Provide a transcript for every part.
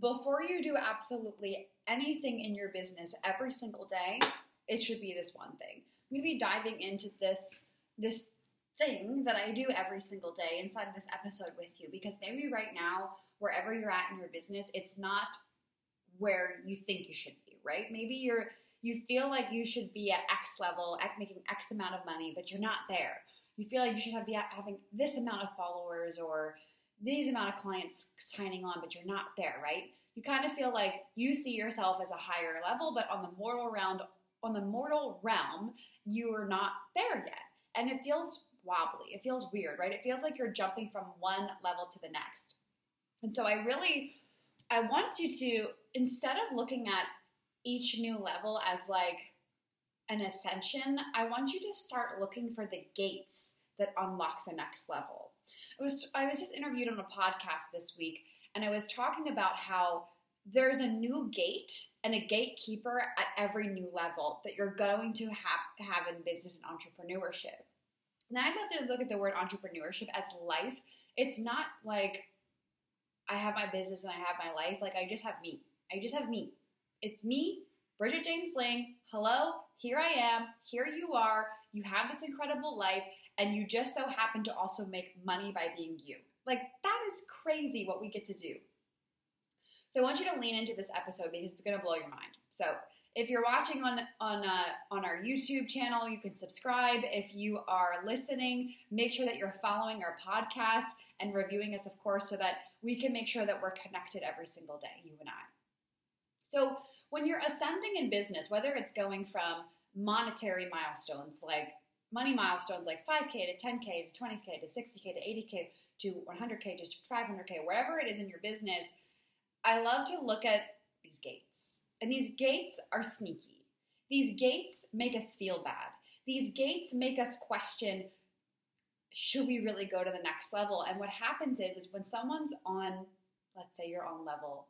before you do absolutely anything in your business every single day, it should be this one thing. I'm going to be diving into this this thing that I do every single day inside of this episode with you because maybe right now, wherever you're at in your business, it's not where you think you should be, right? Maybe you're you feel like you should be at X level, at making X amount of money, but you're not there. You feel like you should have be having this amount of followers or these amount of clients signing on, but you're not there, right? You kind of feel like you see yourself as a higher level, but on the mortal round, on the mortal realm, you are not there yet. And it feels wobbly. It feels weird, right? It feels like you're jumping from one level to the next. And so I really I want you to instead of looking at each new level as like an ascension, I want you to start looking for the gates that unlock the next level. I was I was just interviewed on a podcast this week and I was talking about how there's a new gate and a gatekeeper at every new level that you're going to have have in business and entrepreneurship. And I love to look at the word entrepreneurship as life. It's not like I have my business and I have my life. Like I just have me. I just have me. It's me, Bridget James Ling. Hello, here I am. Here you are. You have this incredible life, and you just so happen to also make money by being you. Like that is crazy what we get to do. So I want you to lean into this episode because it's going to blow your mind. So if you're watching on on uh, on our YouTube channel, you can subscribe. If you are listening, make sure that you're following our podcast and reviewing us, of course, so that we can make sure that we're connected every single day, you and I. So when you're ascending in business, whether it's going from monetary milestones like money milestones like 5K to 10K to 20K to 60K to 80K to 100K to 500K, wherever it is in your business, I love to look at these gates. And these gates are sneaky. These gates make us feel bad. These gates make us question should we really go to the next level? And what happens is, is when someone's on, let's say you're on level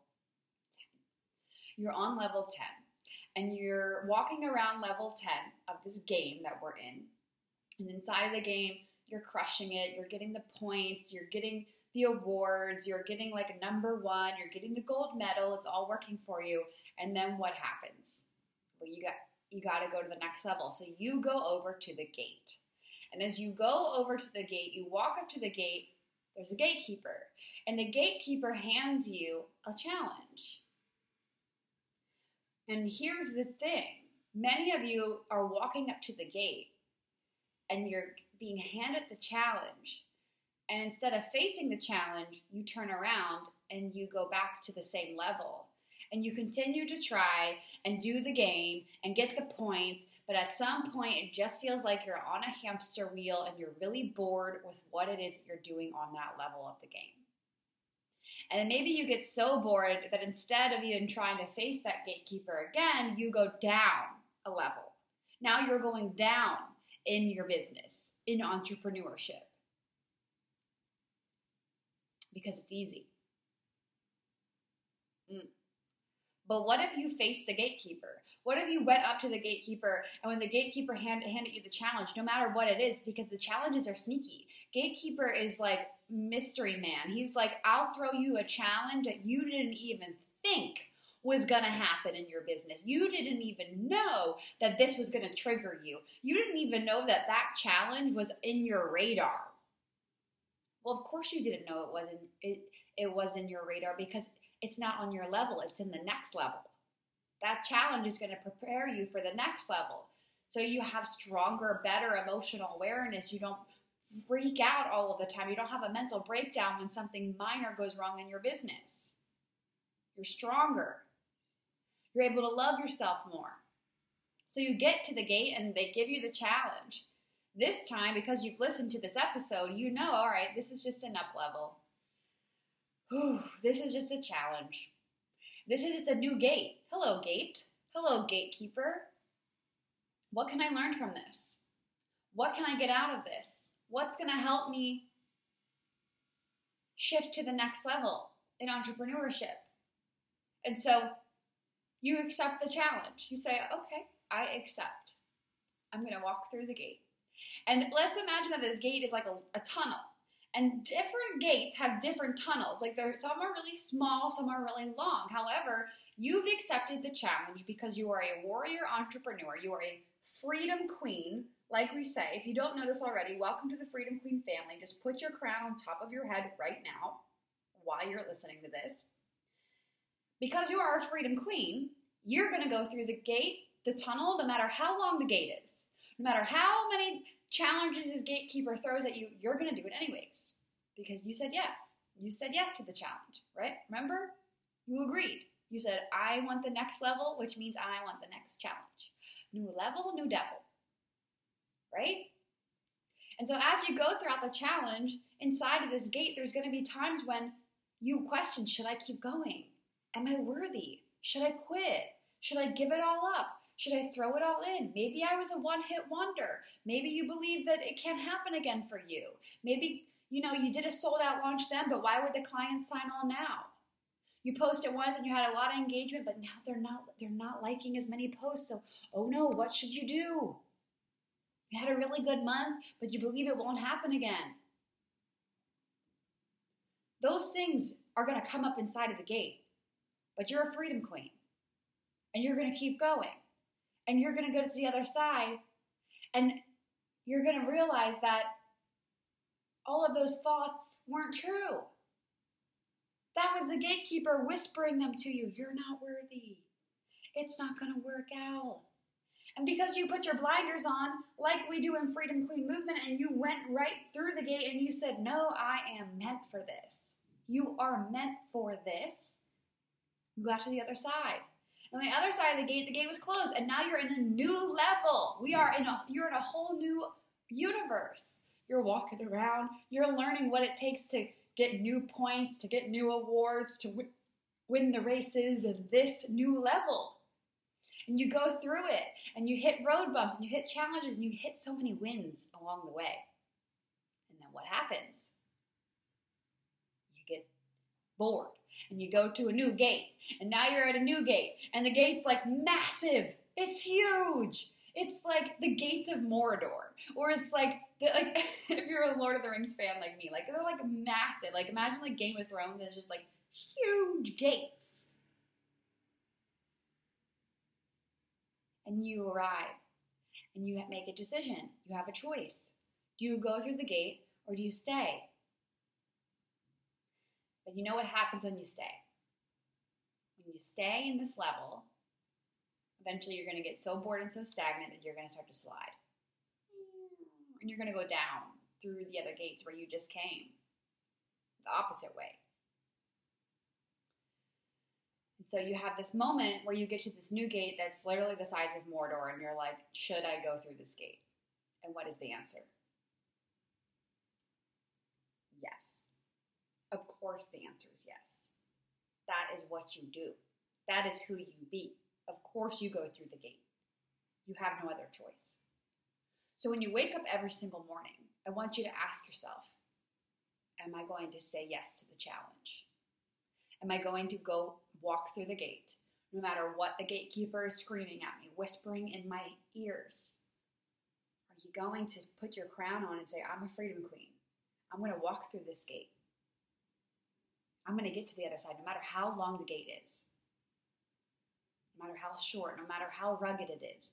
10, you're on level 10, and you're walking around level 10 of this game that we're in. And inside of the game, you're crushing it, you're getting the points, you're getting the awards, you're getting like a number one, you're getting the gold medal, it's all working for you. And then what happens? Well, you got you got to go to the next level. So you go over to the gate. And as you go over to the gate, you walk up to the gate, there's a gatekeeper. And the gatekeeper hands you a challenge. And here's the thing many of you are walking up to the gate and you're being handed the challenge. And instead of facing the challenge, you turn around and you go back to the same level. And you continue to try and do the game and get the points, but at some point it just feels like you're on a hamster wheel and you're really bored with what it is that you're doing on that level of the game. And then maybe you get so bored that instead of even trying to face that gatekeeper again, you go down a level. Now you're going down in your business, in entrepreneurship. Because it's easy. Mm. But what if you faced the gatekeeper? What if you went up to the gatekeeper and when the gatekeeper hand, handed you the challenge, no matter what it is, because the challenges are sneaky. Gatekeeper is like mystery man. He's like, I'll throw you a challenge that you didn't even think was going to happen in your business. You didn't even know that this was going to trigger you. You didn't even know that that challenge was in your radar. Well, of course you didn't know it wasn't it, it was in your radar because it's not on your level, it's in the next level. That challenge is going to prepare you for the next level. So you have stronger, better emotional awareness. You don't freak out all of the time. You don't have a mental breakdown when something minor goes wrong in your business. You're stronger. You're able to love yourself more. So you get to the gate and they give you the challenge. This time, because you've listened to this episode, you know, all right, this is just an up level. Whew, this is just a challenge. This is just a new gate. Hello, gate. Hello, gatekeeper. What can I learn from this? What can I get out of this? What's going to help me shift to the next level in entrepreneurship? And so you accept the challenge. You say, okay, I accept. I'm going to walk through the gate. And let's imagine that this gate is like a, a tunnel And different gates have different tunnels. Like there, some are really small, some are really long. However, you've accepted the challenge because you are a warrior entrepreneur. You are a freedom queen. Like we say, if you don't know this already, welcome to the Freedom Queen family. Just put your crown on top of your head right now while you're listening to this. Because you are a freedom queen, you're going to go through the gate, the tunnel, no matter how long the gate is. No matter how many challenges his gatekeeper throws at you, you're going to do it anyways because you said yes. You said yes to the challenge, right? Remember? You agreed. You said, I want the next level, which means I want the next challenge. New level, new devil, right? And so as you go throughout the challenge, inside of this gate, there's going to be times when you question, should I keep going? Am I worthy? Should I quit? Should I give it all up? Should I throw it all in? Maybe I was a one hit wonder. Maybe you believe that it can't happen again for you. Maybe, you know, you did a sold out launch then, but why would the client sign on now? You posted once and you had a lot of engagement, but now they're not they're not liking as many posts. So, oh no, what should you do? You had a really good month, but you believe it won't happen again. Those things are going to come up inside of the gate. But you're a freedom queen. And you're going to keep going and you're going to go to the other side and you're going to realize that all of those thoughts weren't true. That was the gatekeeper whispering them to you. You're not worthy. It's not going to work out. And because you put your blinders on, like we do in Freedom Queen Movement, and you went right through the gate and you said, No, I am meant for this. You are meant for this. You got to the other side. On the other side of the gate, the gate was closed, and now you're in a new level. We are in a you're in a whole new universe. You're walking around, you're learning what it takes to get new points, to get new awards, to w- win the races in this new level. And you go through it, and you hit road bumps, and you hit challenges, and you hit so many wins along the way. And then what happens? You get bored and you go to a new gate, and now you're at a new gate, and the gate's like massive. It's huge. It's like the gates of Mordor, or it's like like if you're a Lord of the Rings fan like me, like they're like massive. Like imagine like Game of Thrones, and it's just like huge gates. And you arrive, and you make a decision. You have a choice. Do you go through the gate, or do you stay? But you know what happens when you stay? When you stay in this level, eventually you're going to get so bored and so stagnant that you're going to start to slide. And you're going to go down through the other gates where you just came, the opposite way. And so you have this moment where you get to this new gate that's literally the size of Mordor, and you're like, should I go through this gate? And what is the answer? Of course, the answer is yes. That is what you do. That is who you be. Of course, you go through the gate. You have no other choice. So when you wake up every single morning, I want you to ask yourself Am I going to say yes to the challenge? Am I going to go walk through the gate, no matter what the gatekeeper is screaming at me, whispering in my ears? Are you going to put your crown on and say, I'm a freedom queen? I'm going to walk through this gate. I'm going to get to the other side no matter how long the gate is, no matter how short, no matter how rugged it is.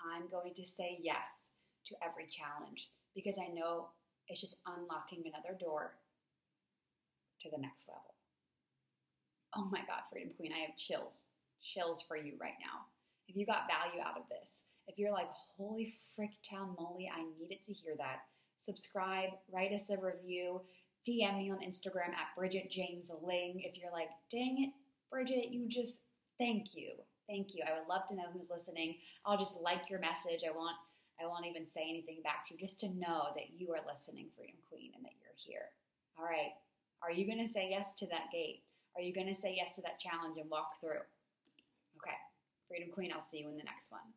I'm going to say yes to every challenge because I know it's just unlocking another door to the next level. Oh my God, Freedom Queen, I have chills, chills for you right now. If you got value out of this, if you're like, holy frick town moly, I needed to hear that, subscribe, write us a review, DM me on Instagram at Bridget James Ling. If you're like, dang it, Bridget, you just thank you. Thank you. I would love to know who's listening. I'll just like your message. I want I won't even say anything back to you just to know that you are listening, Freedom Queen, and that you're here. All right. Are you going to say yes to that gate? Are you going to say yes to that challenge and walk through? Okay. Freedom Queen, I'll see you in the next one.